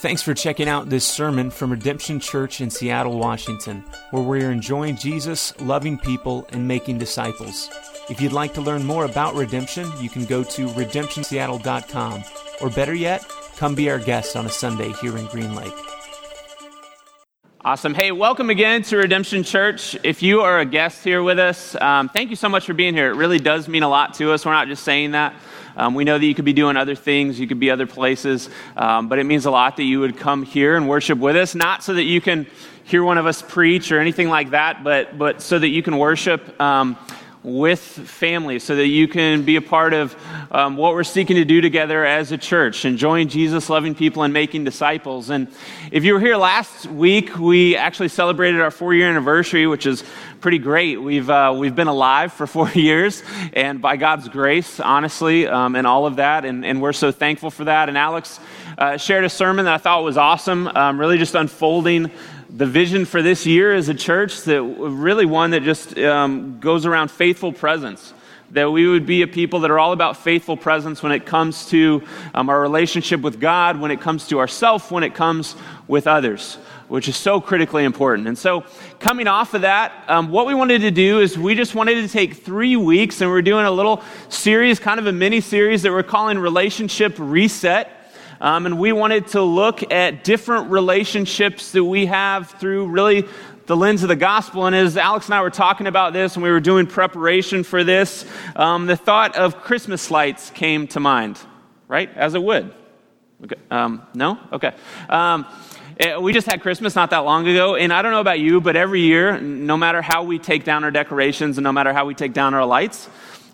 Thanks for checking out this sermon from Redemption Church in Seattle, Washington, where we are enjoying Jesus, loving people, and making disciples. If you'd like to learn more about Redemption, you can go to redemptionseattle.com, or better yet, come be our guest on a Sunday here in Green Lake. Awesome. Hey, welcome again to Redemption Church. If you are a guest here with us, um, thank you so much for being here. It really does mean a lot to us. We're not just saying that. Um, we know that you could be doing other things, you could be other places, um, but it means a lot that you would come here and worship with us, not so that you can hear one of us preach or anything like that, but, but so that you can worship. With family so that you can be a part of um, what we're seeking to do together as a church, enjoying Jesus, loving people, and making disciples. And if you were here last week, we actually celebrated our four year anniversary, which is pretty great. We've, uh, we've been alive for four years, and by God's grace, honestly, um, and all of that, and, and we're so thankful for that. And Alex uh, shared a sermon that I thought was awesome, um, really just unfolding the vision for this year as a church that really one that just um, goes around faithful presence. That we would be a people that are all about faithful presence when it comes to um, our relationship with god when it comes to ourself when it comes with others which is so critically important. And so coming off of that um, what we wanted to do is we just wanted to take three weeks and we're doing a little series kind of a mini series that we're calling relationship reset um, and we wanted to look at different relationships that we have through really the lens of the gospel. And as Alex and I were talking about this and we were doing preparation for this, um, the thought of Christmas lights came to mind, right? As it would. Okay. Um, no? Okay. Um, eh, we just had Christmas not that long ago, and I don't know about you, but every year, no matter how we take down our decorations and no matter how we take down our lights,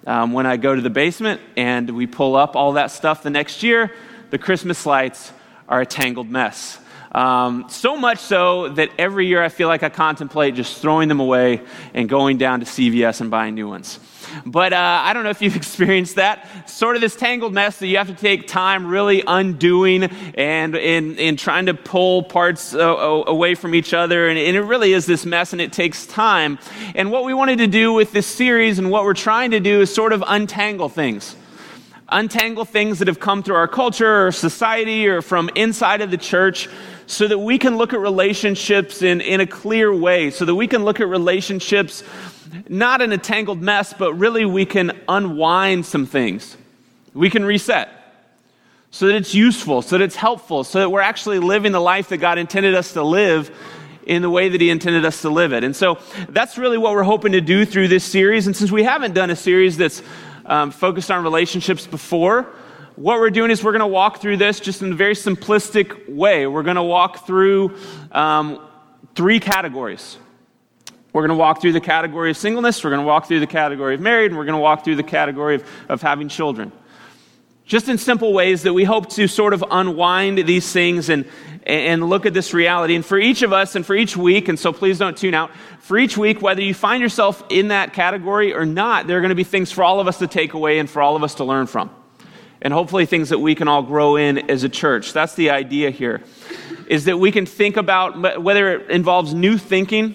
um, when I go to the basement and we pull up all that stuff the next year, the Christmas lights are a tangled mess. Um, so much so that every year I feel like I contemplate just throwing them away and going down to CVS and buying new ones. But uh, I don't know if you've experienced that. Sort of this tangled mess that you have to take time really undoing and in, in trying to pull parts uh, away from each other. And, and it really is this mess and it takes time. And what we wanted to do with this series and what we're trying to do is sort of untangle things untangle things that have come through our culture or society or from inside of the church so that we can look at relationships in, in a clear way, so that we can look at relationships not in a tangled mess, but really we can unwind some things. We can reset so that it's useful, so that it's helpful, so that we're actually living the life that God intended us to live in the way that He intended us to live it. And so that's really what we're hoping to do through this series. And since we haven't done a series that's um, focused on relationships before. What we're doing is we're going to walk through this just in a very simplistic way. We're going to walk through um, three categories. We're going to walk through the category of singleness, we're going to walk through the category of married, and we're going to walk through the category of, of having children. Just in simple ways that we hope to sort of unwind these things and, and look at this reality. And for each of us and for each week, and so please don't tune out, for each week, whether you find yourself in that category or not, there are going to be things for all of us to take away and for all of us to learn from. And hopefully things that we can all grow in as a church. That's the idea here. Is that we can think about whether it involves new thinking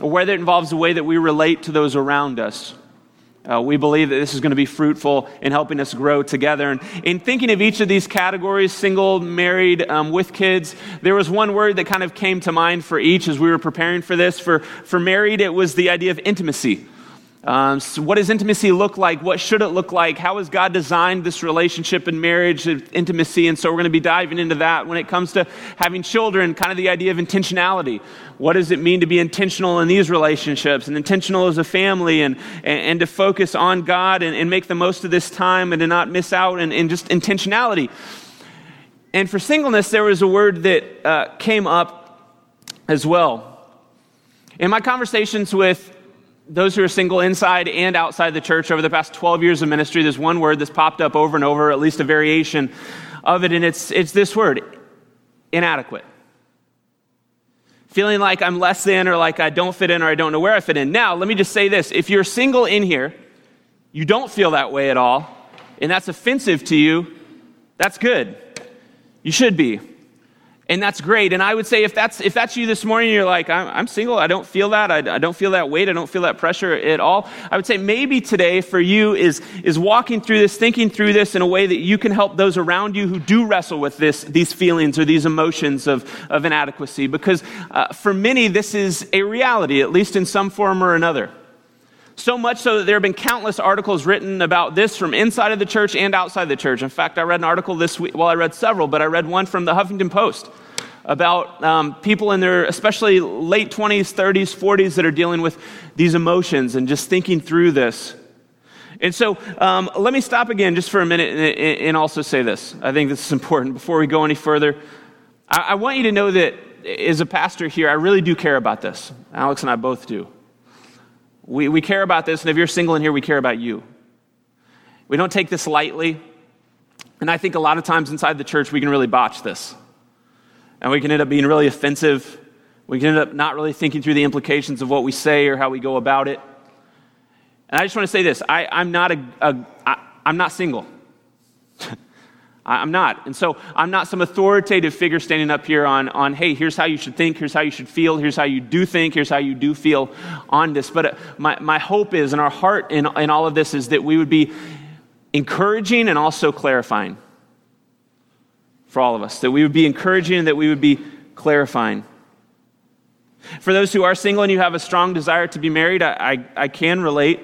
or whether it involves the way that we relate to those around us. Uh, we believe that this is going to be fruitful in helping us grow together. And in thinking of each of these categories single, married, um, with kids there was one word that kind of came to mind for each as we were preparing for this. For, for married, it was the idea of intimacy. Um, so what does intimacy look like? What should it look like? How has God designed this relationship and marriage, of intimacy? And so we're going to be diving into that. When it comes to having children, kind of the idea of intentionality. What does it mean to be intentional in these relationships and intentional as a family and, and, and to focus on God and, and, make the most of this time and to not miss out and, and just intentionality? And for singleness, there was a word that uh, came up as well. In my conversations with those who are single inside and outside the church over the past 12 years of ministry, there's one word that's popped up over and over, at least a variation of it, and it's, it's this word inadequate. Feeling like I'm less than, or like I don't fit in, or I don't know where I fit in. Now, let me just say this if you're single in here, you don't feel that way at all, and that's offensive to you, that's good. You should be. And that's great. And I would say if that's, if that's you this morning, you're like, I'm, I'm single, I don't feel that, I, I, don't feel that weight, I don't feel that pressure at all. I would say maybe today for you is, is walking through this, thinking through this in a way that you can help those around you who do wrestle with this, these feelings or these emotions of, of inadequacy. Because uh, for many, this is a reality, at least in some form or another. So much so that there have been countless articles written about this from inside of the church and outside the church. In fact, I read an article this week, well, I read several, but I read one from the Huffington Post about um, people in their especially late 20s, 30s, 40s that are dealing with these emotions and just thinking through this. And so um, let me stop again just for a minute and, and, also say this. I think this is important before we go any further. I, I want you to know that as a pastor here, I really do care about this. Alex and I both do. We, we care about this, and if you're single in here, we care about you. We don't take this lightly. And I think a lot of times inside the church, we can really botch this. And we can end up being really offensive. We can end up not really thinking through the implications of what we say or how we go about it. And I just want to say this I, I'm, not a, a, I, I'm not single. I'm not. And so I'm not some authoritative figure standing up here on, on, hey, here's how you should think, here's how you should feel, here's how you do think, here's how you do feel on this. But uh, my, my hope is, and our heart in, in all of this is that we would be encouraging and also clarifying for all of us. That we would be encouraging and that we would be clarifying. For those who are single and you have a strong desire to be married, I, I, I can relate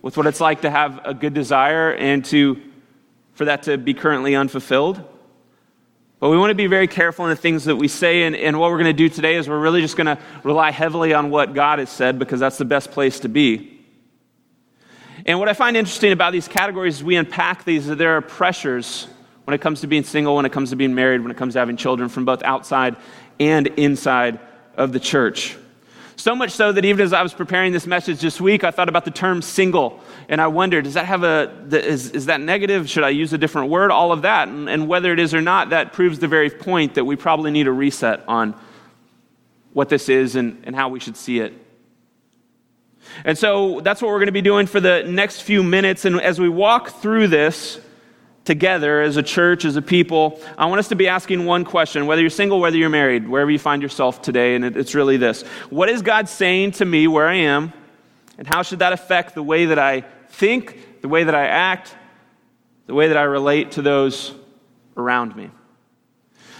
with what it's like to have a good desire and to for that to be currently unfulfilled. But we want to be very careful in the things that we say. And, and what we're going to do today is we're really just going to rely heavily on what God has said because that's the best place to be. And what I find interesting about these categories we unpack these, that there are pressures when it comes to being single, when it comes to being married, when it comes to having children from both outside and inside of the church. So much so that even as I was preparing this message this week, I thought about the term single. And I wondered, does that have a, is, is that negative? Should I use a different word? All of that. And, and whether it is or not, that proves the very point that we probably need a reset on what this is and, and how we should see it. And so that's what we're going to be doing for the next few minutes. And as we walk through this, together as a church, as a people, I want us to be asking one question, whether you're single, whether you're married, wherever you find yourself today, and it's really this What is God saying to me where I am, and how should that affect the way that I think, the way that I act, the way that I relate to those around me?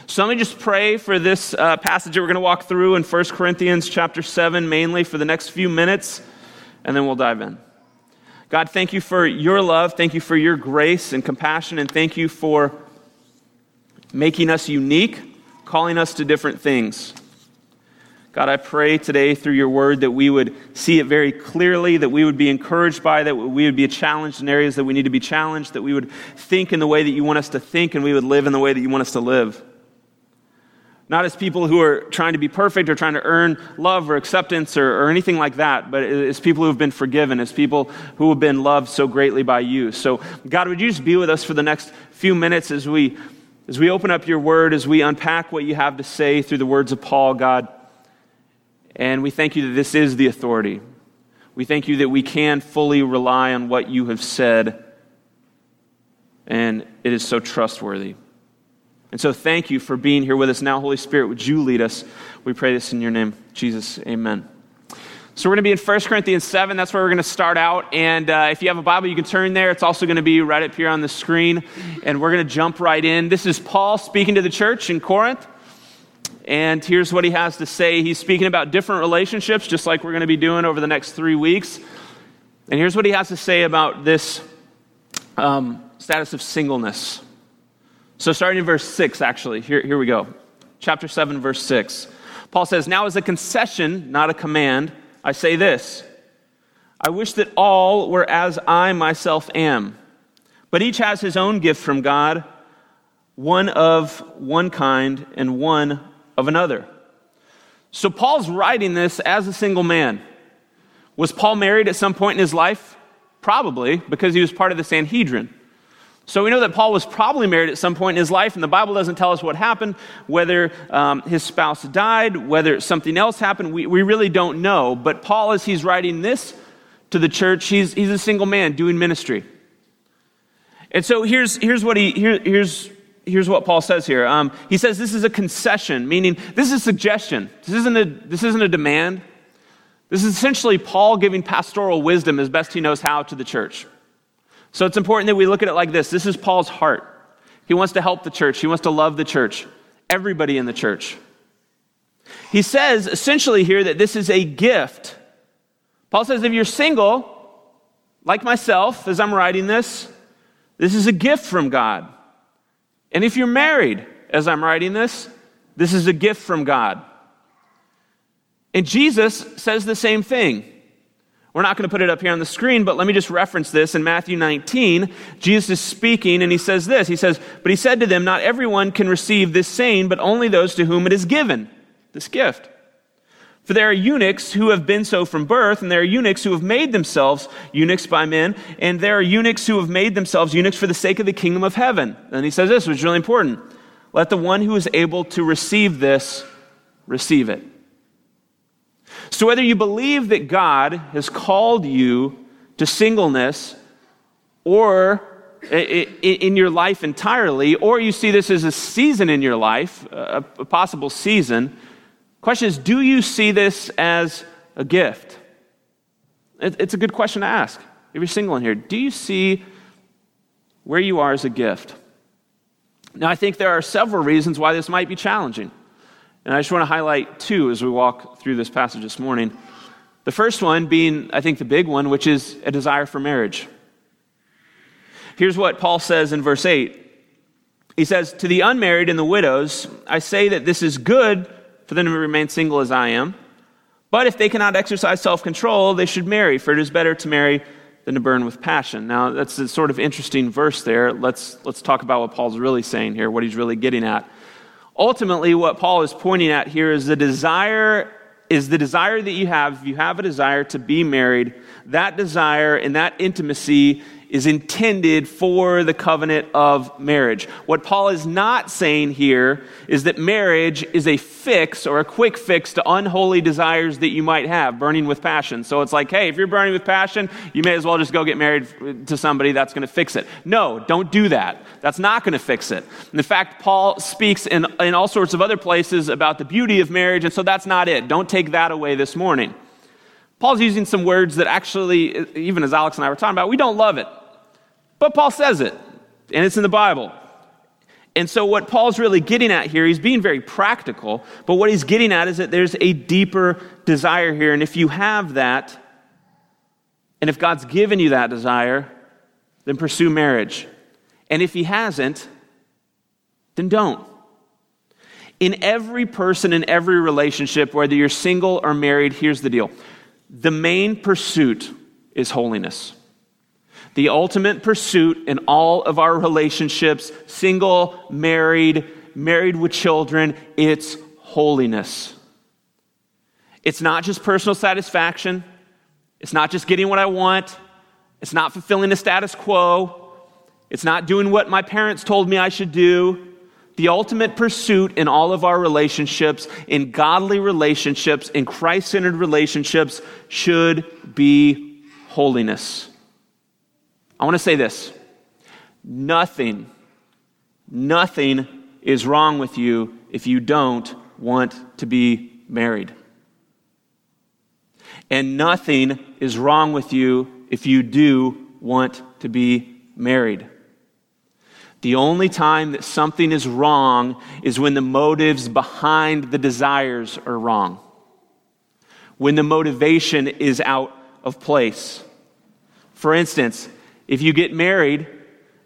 So let me just pray for this uh, passage that we're going to walk through in 1 Corinthians chapter 7, mainly for the next few minutes, and then we'll dive in. God, thank you for your love. Thank you for your grace and compassion. And thank you for making us unique, calling us to different things. God, I pray today through your word that we would see it very clearly, that we would be encouraged by, that we would be challenged in areas that we need to be challenged, that we would think in the way that you want us to think, and we would live in the way that you want us to live. Not as people who are trying to be perfect or trying to earn love or acceptance or, or anything like that, but as people who have been forgiven, as people who have been loved so greatly by you. So, God, would you just be with us for the next few minutes as we, as we open up your word, as we unpack what you have to say through the words of Paul, God. And we thank you that this is the authority. We thank you that we can fully rely on what you have said, and it is so trustworthy. And so thank you for being here with us now. Holy Spirit, would you lead us? We pray this in your name. Jesus, amen. So we're going to be in 1 Corinthians 7. That's where we're going to start out. And uh, if you have a Bible, you can turn there. It's also going to be right up here on the screen. And we're going to jump right in. This is Paul speaking to the church in Corinth. And here's what he has to say. He's speaking about different relationships, just like we're going to be doing over the next three weeks. And here's what he has to say about this um, status of singleness. So, starting in verse 6, actually, here, here we go. Chapter 7, verse 6. Paul says, Now, as a concession, not a command, I say this I wish that all were as I myself am, but each has his own gift from God, one of one kind and one of another. So, Paul's writing this as a single man. Was Paul married at some point in his life? Probably, because he was part of the Sanhedrin. So we know that Paul was probably married at some point in his life, and the Bible doesn't tell us what happened, whether um, his spouse died, whether something else happened. We, we really don't know. But Paul, as he's writing this to the church, he's, he's a single man doing ministry. And so here's, here's, what he, here, here's here's what Paul says here. Um, he says this is a concession, meaning this is a suggestion. This isn't a, this isn't a demand. This is essentially Paul giving pastoral wisdom as best he knows how to the church. So it's important that we look at it like this. This is Paul's heart. He wants to help the church, he wants to love the church, everybody in the church. He says essentially here that this is a gift. Paul says if you're single, like myself, as I'm writing this, this is a gift from God. And if you're married, as I'm writing this, this is a gift from God. And Jesus says the same thing. We're not going to put it up here on the screen, but let me just reference this. In Matthew 19, Jesus is speaking and he says this. He says, But he said to them, Not everyone can receive this saying, but only those to whom it is given, this gift. For there are eunuchs who have been so from birth, and there are eunuchs who have made themselves eunuchs by men, and there are eunuchs who have made themselves eunuchs for the sake of the kingdom of heaven. And he says this, which is really important. Let the one who is able to receive this receive it. So, whether you believe that God has called you to singleness or in your life entirely, or you see this as a season in your life, a possible season, question is do you see this as a gift? It's a good question to ask if you're single in here. Do you see where you are as a gift? Now, I think there are several reasons why this might be challenging. And I just want to highlight two as we walk through this passage this morning. The first one being, I think, the big one, which is a desire for marriage. Here's what Paul says in verse 8 He says, To the unmarried and the widows, I say that this is good for them to remain single as I am. But if they cannot exercise self control, they should marry, for it is better to marry than to burn with passion. Now, that's a sort of interesting verse there. Let's, let's talk about what Paul's really saying here, what he's really getting at. Ultimately, what Paul is pointing at here is the desire is the desire that you have, if you have a desire to be married, that desire and that intimacy is intended for the covenant of marriage. What Paul is not saying here is that marriage is a fix or a quick fix to unholy desires that you might have, burning with passion. So it's like, hey, if you're burning with passion, you may as well just go get married to somebody that's going to fix it. No, don't do that. That's not going to fix it. And in fact, Paul speaks in, in all sorts of other places about the beauty of marriage, and so that's not it. Don't take that away this morning. Paul's using some words that actually, even as Alex and I were talking about, we don't love it. But Paul says it, and it's in the Bible. And so, what Paul's really getting at here, he's being very practical, but what he's getting at is that there's a deeper desire here. And if you have that, and if God's given you that desire, then pursue marriage. And if he hasn't, then don't. In every person, in every relationship, whether you're single or married, here's the deal the main pursuit is holiness the ultimate pursuit in all of our relationships, single, married, married with children, it's holiness. It's not just personal satisfaction. It's not just getting what I want. It's not fulfilling the status quo. It's not doing what my parents told me I should do. The ultimate pursuit in all of our relationships, in godly relationships, in Christ centered relationships, should be holiness. I want to say this nothing, nothing is wrong with you if you don't want to be married. And nothing is wrong with you if you do want to be married. The only time that something is wrong is when the motives behind the desires are wrong. When the motivation is out of place. For instance, if you get married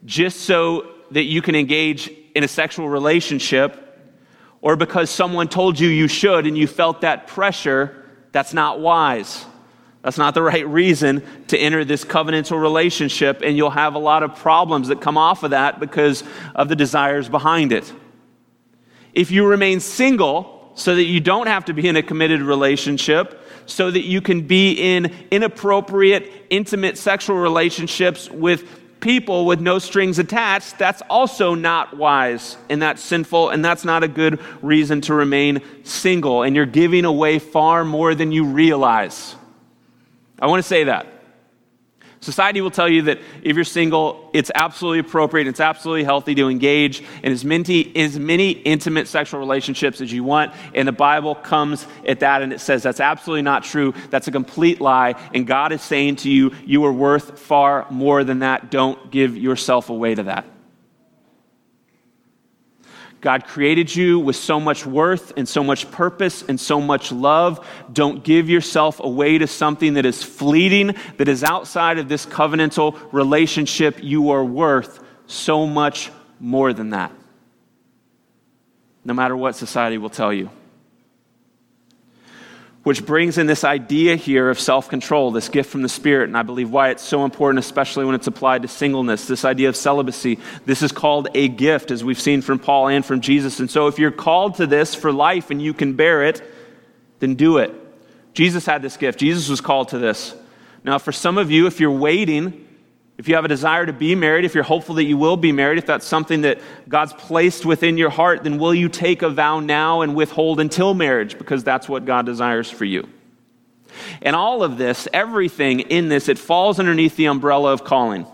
just so that you can engage in a sexual relationship, or because someone told you you should and you felt that pressure, that's not wise. That's not the right reason to enter this covenantal relationship, and you'll have a lot of problems that come off of that because of the desires behind it. If you remain single so that you don't have to be in a committed relationship, so that you can be in inappropriate, intimate sexual relationships with people with no strings attached, that's also not wise and that's sinful and that's not a good reason to remain single. And you're giving away far more than you realize. I want to say that. Society will tell you that if you're single, it's absolutely appropriate, it's absolutely healthy to engage in as many, as many intimate sexual relationships as you want. And the Bible comes at that and it says that's absolutely not true. That's a complete lie. And God is saying to you, you are worth far more than that. Don't give yourself away to that. God created you with so much worth and so much purpose and so much love. Don't give yourself away to something that is fleeting, that is outside of this covenantal relationship. You are worth so much more than that, no matter what society will tell you which brings in this idea here of self control, this gift from the Spirit. And I believe why it's so important, especially when it's applied to singleness, this idea of celibacy. This is called a gift, as we've seen from Paul and from Jesus. And so if you're called to this for life and you can bear it, then do it. Jesus had this gift, Jesus was called to this. Now, for some of you, if you're waiting, if you have a desire to be married, if you're hopeful that you will be married, if that's something that God's placed within your heart, then will you take a vow now and withhold until marriage? Because that's what God desires for you. And all of this, everything in this, it falls underneath the umbrella of calling.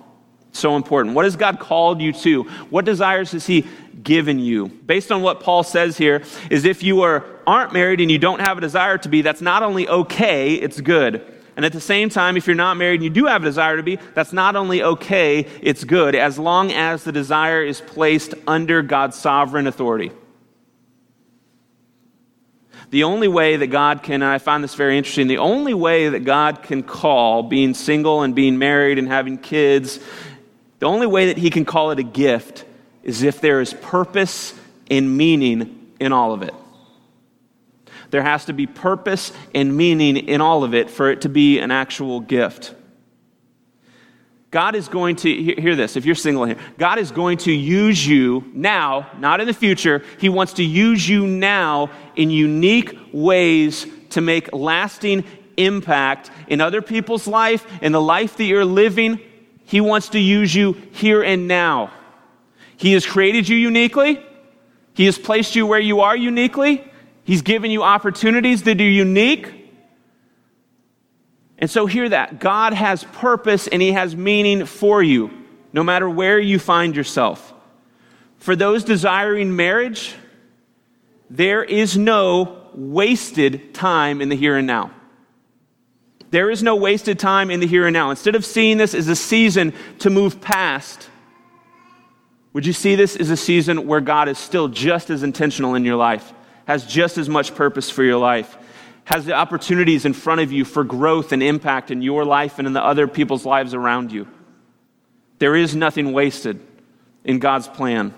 So important. What has God called you to? What desires has He given you? Based on what Paul says here, is if you are, aren't married and you don't have a desire to be, that's not only okay, it's good. And at the same time, if you're not married and you do have a desire to be, that's not only okay, it's good, as long as the desire is placed under God's sovereign authority. The only way that God can, and I find this very interesting, the only way that God can call being single and being married and having kids, the only way that He can call it a gift is if there is purpose and meaning in all of it. There has to be purpose and meaning in all of it for it to be an actual gift. God is going to, hear this, if you're single here, God is going to use you now, not in the future. He wants to use you now in unique ways to make lasting impact in other people's life, in the life that you're living. He wants to use you here and now. He has created you uniquely. He has placed you where you are uniquely. He's given you opportunities that are unique. And so, hear that. God has purpose and He has meaning for you, no matter where you find yourself. For those desiring marriage, there is no wasted time in the here and now. There is no wasted time in the here and now. Instead of seeing this as a season to move past, would you see this as a season where God is still just as intentional in your life? Has just as much purpose for your life, has the opportunities in front of you for growth and impact in your life and in the other people's lives around you. There is nothing wasted in God's plan.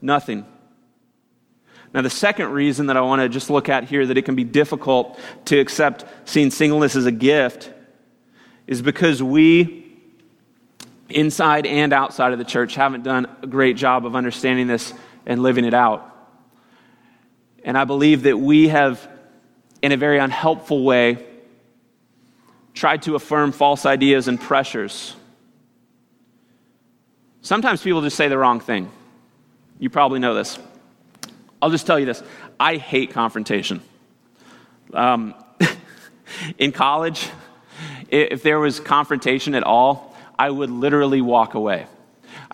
Nothing. Now, the second reason that I want to just look at here that it can be difficult to accept seeing singleness as a gift is because we, inside and outside of the church, haven't done a great job of understanding this and living it out. And I believe that we have, in a very unhelpful way, tried to affirm false ideas and pressures. Sometimes people just say the wrong thing. You probably know this. I'll just tell you this I hate confrontation. Um, in college, if there was confrontation at all, I would literally walk away.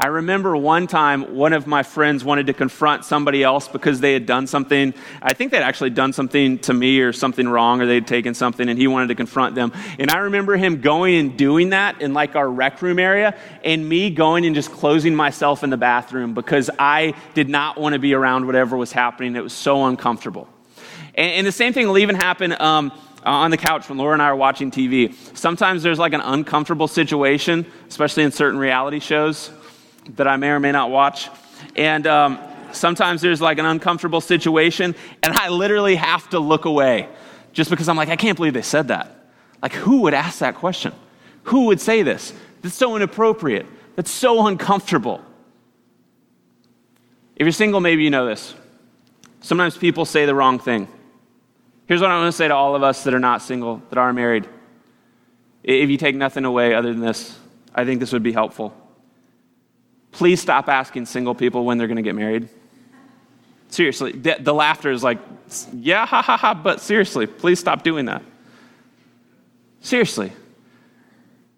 I remember one time one of my friends wanted to confront somebody else because they had done something. I think they'd actually done something to me or something wrong or they'd taken something and he wanted to confront them. And I remember him going and doing that in like our rec room area and me going and just closing myself in the bathroom because I did not want to be around whatever was happening. It was so uncomfortable. And, and the same thing will even happen. Um, on the couch when Laura and I are watching TV. Sometimes there's like an uncomfortable situation, especially in certain reality shows that I may or may not watch. And um, sometimes there's like an uncomfortable situation, and I literally have to look away just because I'm like, I can't believe they said that. Like, who would ask that question? Who would say this? That's so inappropriate. That's so uncomfortable. If you're single, maybe you know this. Sometimes people say the wrong thing. Here's what I want to say to all of us that are not single, that are married. If you take nothing away other than this, I think this would be helpful. Please stop asking single people when they're going to get married. Seriously, the, the, laughter is like, yeah, ha ha ha, but seriously, please stop doing that. Seriously.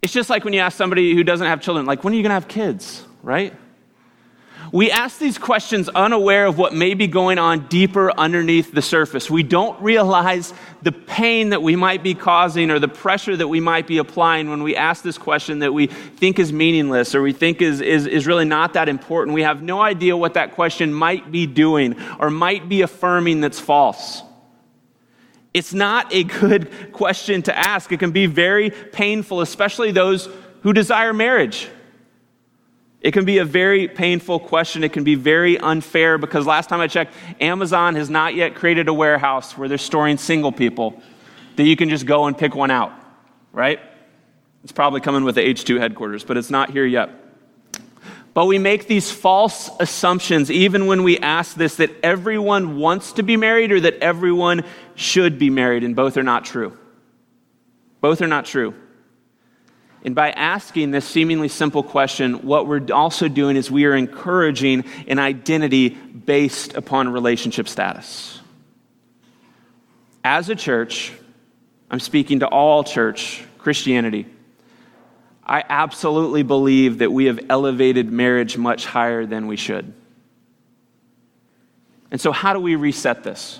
It's just like when you ask somebody who doesn't have children, like, when are you going to have kids, right? We ask these questions unaware of what may be going on deeper underneath the surface. We don't realize the pain that we might be causing or the pressure that we might be applying when we ask this question that we think is meaningless or we think is, is, is really not that important. We have no idea what that question might be doing or might be affirming that's false. It's not a good question to ask. It can be very painful, especially those who desire marriage. It can be a very painful question. It can be very unfair because last time I checked, Amazon has not yet created a warehouse where they're storing single people that you can just go and pick one out, right? It's probably coming with the H2 headquarters, but it's not here yet. But we make these false assumptions even when we ask this that everyone wants to be married or that everyone should be married, and both are not true. Both are not true. And by asking this seemingly simple question, what we're also doing is we are encouraging an identity based upon relationship status. As a church, I'm speaking to all church, Christianity. I absolutely believe that we have elevated marriage much higher than we should. And so, how do we reset this?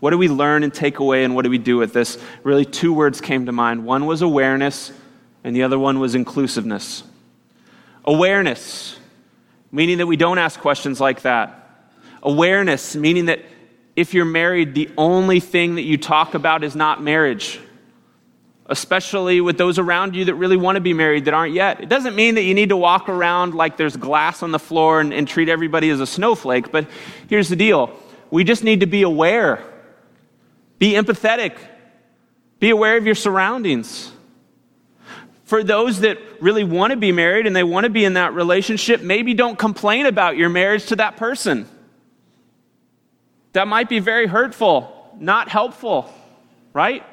What do we learn and take away, and what do we do with this? Really, two words came to mind. One was awareness, and the other one was inclusiveness. Awareness, meaning that we don't ask questions like that. Awareness, meaning that if you're married, the only thing that you talk about is not marriage, especially with those around you that really want to be married that aren't yet. It doesn't mean that you need to walk around like there's glass on the floor and, and treat everybody as a snowflake, but here's the deal we just need to be aware, be empathetic, be aware of your surroundings for those that really want to be married and they want to be in that relationship, maybe don't complain about your marriage to that person. That might be very hurtful, not helpful, right?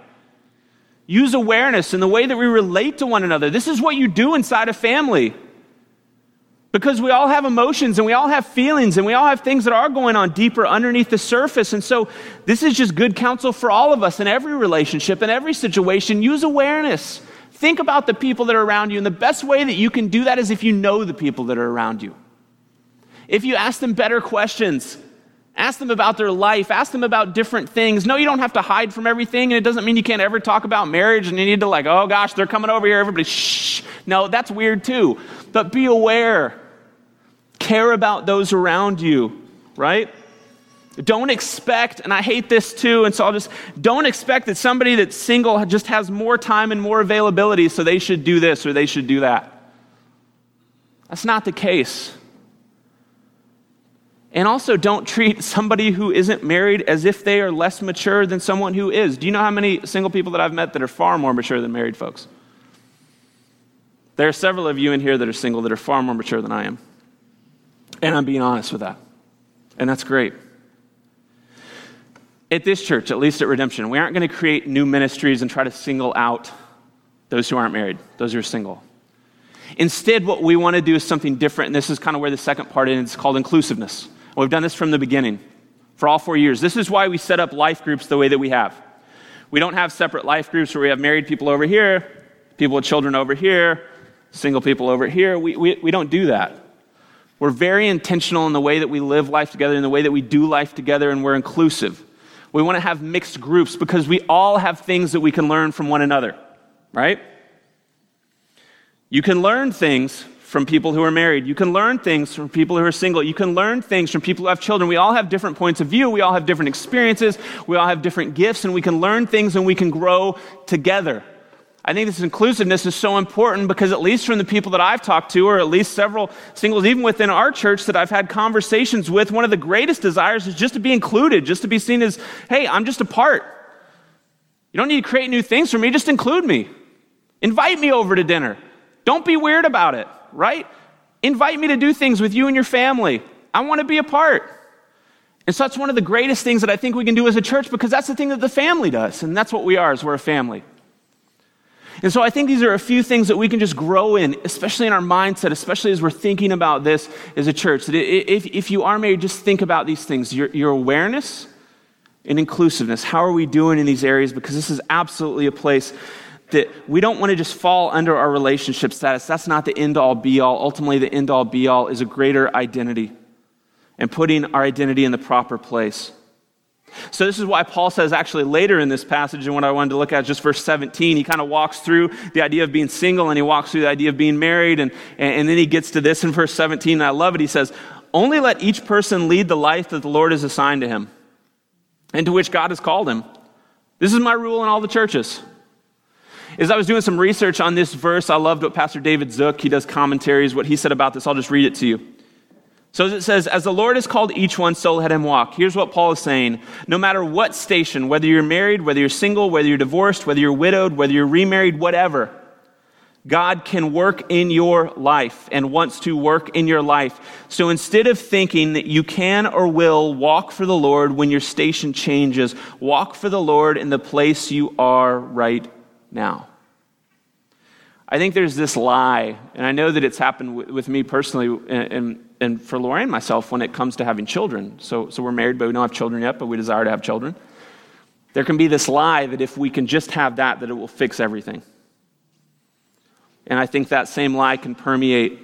Use awareness in the way that we relate to one another. This is what you do inside a family. Because we all have emotions and we all have feelings and we all have things that are going on deeper underneath the surface. And so, this is just good counsel for all of us in every relationship, in every situation. Use awareness. Think about the people that are around you, and the best way that you can do that is if you know the people that are around you. If you ask them better questions, ask them about their life, ask them about different things. No, you don't have to hide from everything, and it doesn't mean you can't ever talk about marriage and you need to, like, oh gosh, they're coming over here, everybody, shh. No, that's weird too. But be aware, care about those around you, right? Don't expect, and I hate this too, and so I'll just, don't expect that somebody that's single just has more time and more availability, so they should do this or they should do that. That's not the case. And also, don't treat somebody who isn't married as if they are less mature than someone who is. Do you know how many single people that I've met that are far more mature than married folks? There are several of you in here that are single that are far more mature than I am. And I'm being honest with that. And that's great at this church, at least at Redemption, we aren't going to create new ministries and try to single out those who aren't married, those who are single. Instead, what we want to do is something different, and this is kind of where the second part is. It's called inclusiveness. We've done this from the beginning for all four years. This is why we set up life groups the way that we have. We don't have separate life groups where we have married people over here, people with children over here, single people over here. We, we, we don't do that. We're very intentional in the way that we live life together, in the way that we do life together, and we're inclusive. We want to have mixed groups because we all have things that we can learn from one another, right? You can learn things from people who are married. You can learn things from people who are single. You can learn things from people who have children. We all have different points of view. We all have different experiences. We all have different gifts, and we can learn things and we can grow together. I think this inclusiveness is so important because, at least from the people that I've talked to, or at least several singles, even within our church that I've had conversations with, one of the greatest desires is just to be included, just to be seen as, hey, I'm just a part. You don't need to create new things for me, just include me. Invite me over to dinner. Don't be weird about it, right? Invite me to do things with you and your family. I want to be a part. And so that's one of the greatest things that I think we can do as a church because that's the thing that the family does. And that's what we are, is we're a family. And so I think these are a few things that we can just grow in, especially in our mindset, especially as we're thinking about this as a church. That if, if you are married, just think about these things your, your awareness and inclusiveness. How are we doing in these areas? Because this is absolutely a place that we don't want to just fall under our relationship status. That's not the end all be all. Ultimately, the end all be all is a greater identity and putting our identity in the proper place. So, this is why Paul says, actually, later in this passage, and what I wanted to look at, just verse 17, he kind of walks through the idea of being single and he walks through the idea of being married, and, and then he gets to this in verse 17, and I love it. He says, Only let each person lead the life that the Lord has assigned to him and to which God has called him. This is my rule in all the churches. As I was doing some research on this verse, I loved what Pastor David Guzik, he does commentaries, what he said about this. I'll just read it to you. So as it says, as the Lord has called each one, so let him walk. Here's what Paul is saying. No matter what station, whether you're married, whether you're single, whether you're divorced, whether you're widowed, whether you're remarried, whatever, God can work in your life and wants to work in your life. So instead of thinking that you can or will walk for the Lord when your station changes, walk for the Lord in the place you are right now. I think there's this lie, and I know that it's happened with, me personally and, and, for for and myself when it comes to having children. So, so we're married, but we don't have children yet, but we desire to have children. There can be this lie that if we can just have that, that it will fix everything. And I think that same lie can permeate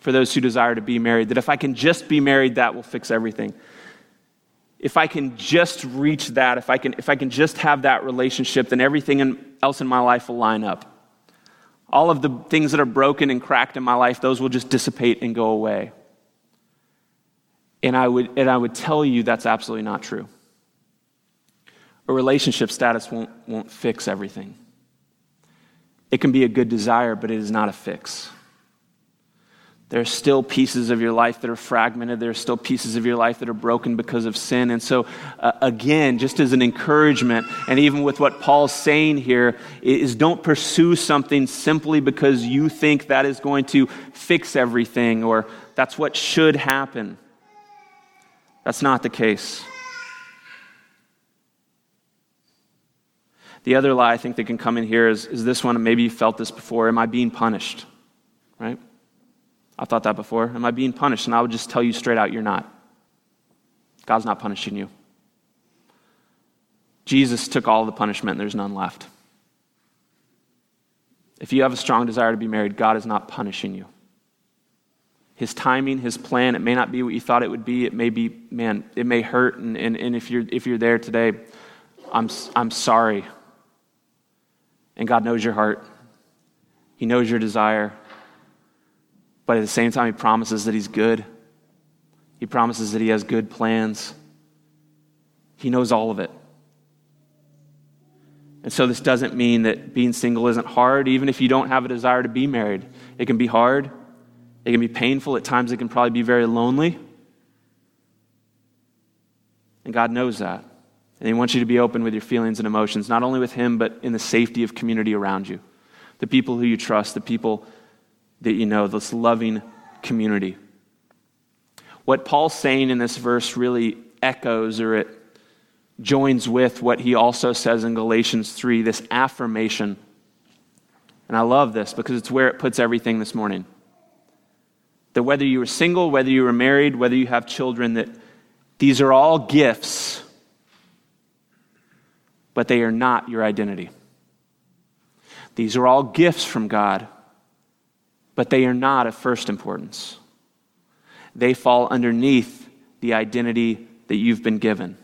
for those who desire to be married, that if I can just be married, that will fix everything. If I can just reach that, if I can, if I can just have that relationship, then everything else in my life will line up. All of the things that are broken and cracked in my life, those will just dissipate and go away. And I would, and I would tell you that's absolutely not true. A relationship status won't, won't fix everything. It can be a good desire, but it is not a fix. There are still pieces of your life that are fragmented. There are still pieces of your life that are broken because of sin. And so, uh, again, just as an encouragement, and even with what Paul's saying here, is don't pursue something simply because you think that is going to fix everything or that's what should happen. That's not the case. The other lie I think that can come in here is, is this one, maybe you felt this before Am I being punished? Right? I thought that before. Am I being punished? And I would just tell you straight out, you're not. God's not punishing you. Jesus took all the punishment, and there's none left. If you have a strong desire to be married, God is not punishing you. His timing, his plan, it may not be what you thought it would be. It may be, man, it may hurt. And, and, and if, you're, if you're there today, I'm, I'm sorry. And God knows your heart, He knows your desire. But at the same time, He promises that He's good. He promises that He has good plans. He knows all of it. And so, this doesn't mean that being single isn't hard, even if you don't have a desire to be married. It can be hard, it can be painful. At times, it can probably be very lonely. And God knows that. And He wants you to be open with your feelings and emotions, not only with Him, but in the safety of community around you. The people who you trust, the people that you know, this loving community. What Paul's saying in this verse really echoes or it joins with what he also says in Galatians 3 this affirmation. And I love this because it's where it puts everything this morning. That whether you are single, whether you are married, whether you have children, that these are all gifts, but they are not your identity. These are all gifts from God but they are not of first importance. They fall underneath the identity that you've been given.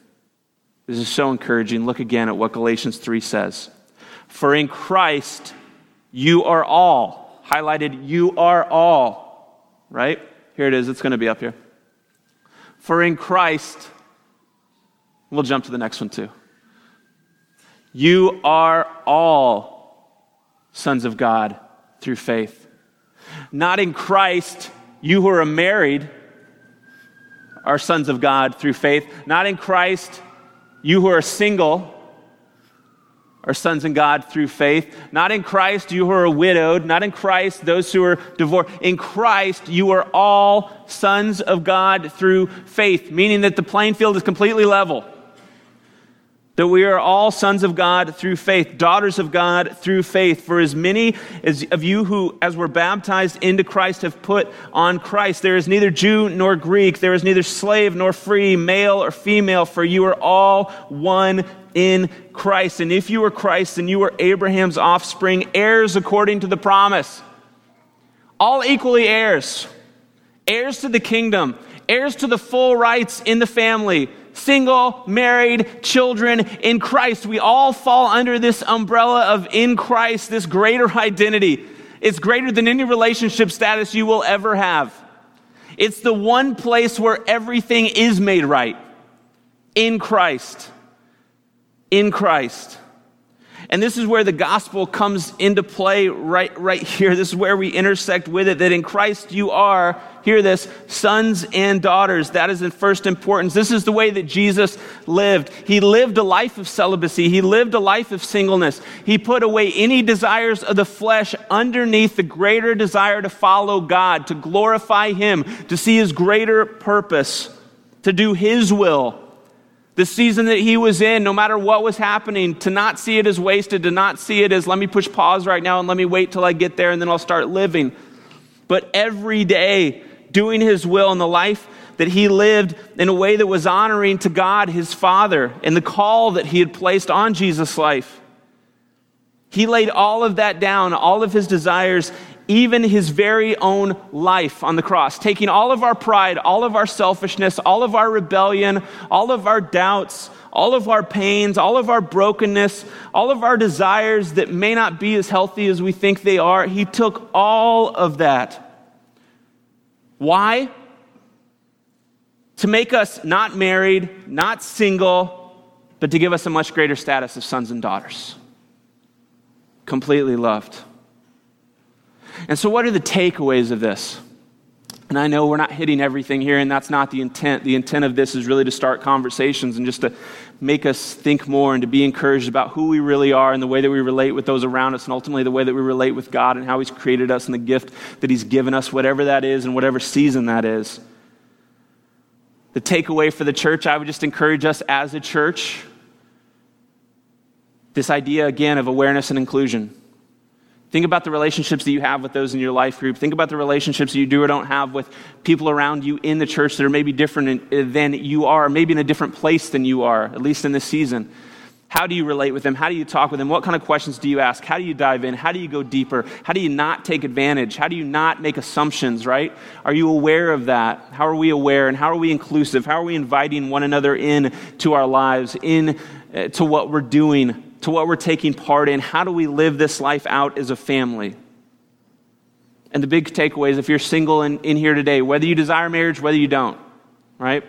This is so encouraging. Look again at what Galatians 3 says. For in Christ, you are all. Highlighted, you are all. Right? Here it is. It's going to be up here. For in Christ, we'll jump to the next one too. You are all sons of God through faith. Not in Christ, you who are married are sons of God through faith. Not in Christ, you who are single are sons in God through faith. Not in Christ, you who are widowed. Not in Christ, those who are divorced. In Christ, you are all sons of God through faith, meaning that the playing field is completely level. that we are all sons of God through faith, daughters of God through faith. For as many as of you who, as were baptized into Christ, have put on Christ, there is neither Jew nor Greek, there is neither slave nor free, male or female, for you are all one in Christ. And if you are Christ, then you are Abraham's offspring, heirs according to the promise. All equally heirs, heirs to the kingdom, heirs to the full rights in the family single, married, children in Christ. We all fall under this umbrella of in Christ, this greater identity. It's greater than any relationship status you will ever have. It's the one place where everything is made right. In Christ. In Christ. And this is where the gospel comes into play right, right here. This is where we intersect with it that in Christ you are, hear this, sons and daughters. That is in first importance. This is the way that Jesus lived. He lived a life of celibacy, he lived a life of singleness. He put away any desires of the flesh underneath the greater desire to follow God, to glorify Him, to see His greater purpose, to do His will the season that he was in, no matter what was happening, to not see it as wasted, to not see it as let me push pause right now and let me wait till I get there and then I'll start living. But every day, doing his will in the life that he lived in a way that was honoring to God, his Father, and the call that he had placed on Jesus' life. He laid all of that down, all of his desires, even his very own life on the cross, taking all of our pride, all of our selfishness, all of our rebellion, all of our doubts, all of our pains, all of our brokenness, all of our desires that may not be as healthy as we think they are. He took all of that. Why? To make us not married, not single, but to give us a much greater status of sons and daughters. Completely loved. And so, what are the takeaways of this? And I know we're not hitting everything here, and that's not the intent. The intent of this is really to start conversations and just to make us think more and to be encouraged about who we really are and the way that we relate with those around us, and ultimately the way that we relate with God and how He's created us and the gift that He's given us, whatever that is and whatever season that is. The takeaway for the church, I would just encourage us as a church this idea again of awareness and inclusion. Think about the relationships that you have with those in your life group. Think about the relationships you do or don't have with people around you in the church that are maybe different than you are, maybe in a different place than you are, at least in this season. How do you relate with them? How do you talk with them? What kind of questions do you ask? How do you dive in? How do you go deeper? How do you not take advantage? How do you not make assumptions, right? Are you aware of that? How are we aware and how are we inclusive? How are we inviting one another in to our lives, in uh, to what we're doing to what we're taking part in. How do we live this life out as a family? And the big takeaway is if you're single in, in here today, whether you desire marriage, whether you don't, right?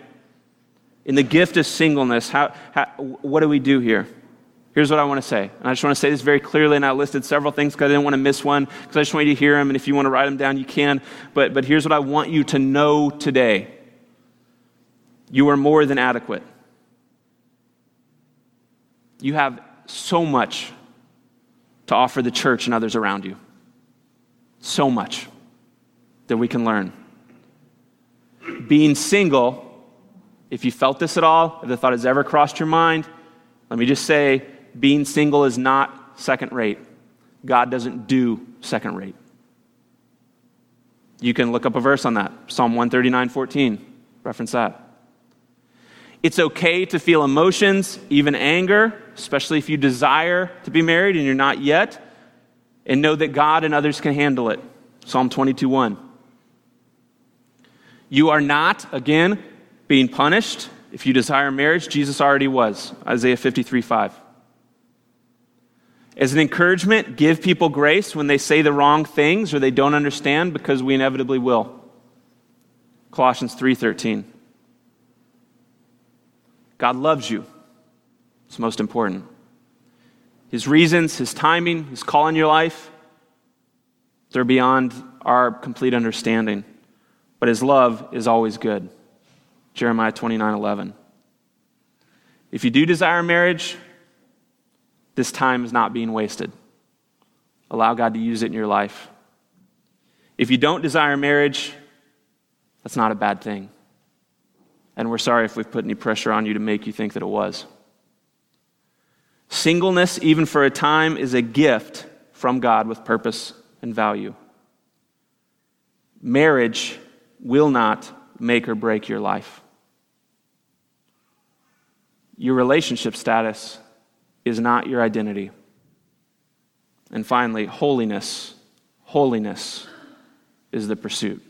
In the gift of singleness, how, how, what do we do here? Here's what I want to say. And I just want to say this very clearly, and I listed several things because I didn't want to miss one, because I just want you to hear them, and if you want to write them down, you can. But, but here's what I want you to know today you are more than adequate. You have so much to offer the church and others around you. So much that we can learn. Being single, if you felt this at all, if the thought has ever crossed your mind, let me just say being single is not second rate. God doesn't do second rate. You can look up a verse on that Psalm 139 14. Reference that. It's okay to feel emotions, even anger, especially if you desire to be married and you're not yet, and know that God and others can handle it. Psalm 22 1. You are not, again, being punished if you desire marriage. Jesus already was. Isaiah 53 5. As an encouragement, give people grace when they say the wrong things or they don't understand because we inevitably will. Colossians 3:13. God loves you. It's most important. His reasons, his timing, his call in your life, they're beyond our complete understanding. But his love is always good. Jeremiah 29 11. If you do desire marriage, this time is not being wasted. Allow God to use it in your life. If you don't desire marriage, that's not a bad thing. And we're sorry if we've put any pressure on you to make you think that it was. Singleness, even for a time, is a gift from God with purpose and value. Marriage will not make or break your life. Your relationship status is not your identity. And finally, holiness. Holiness is the pursuit.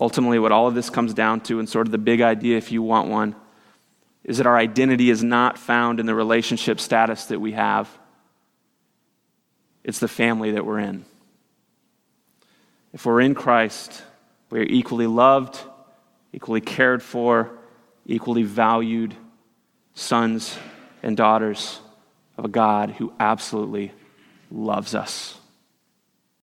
Ultimately, what all of this comes down to, and sort of the big idea, if you want one, is that our identity is not found in the relationship status that we have, it's the family that we're in. If we're in Christ, we are equally loved, equally cared for, equally valued sons and daughters of a God who absolutely loves us.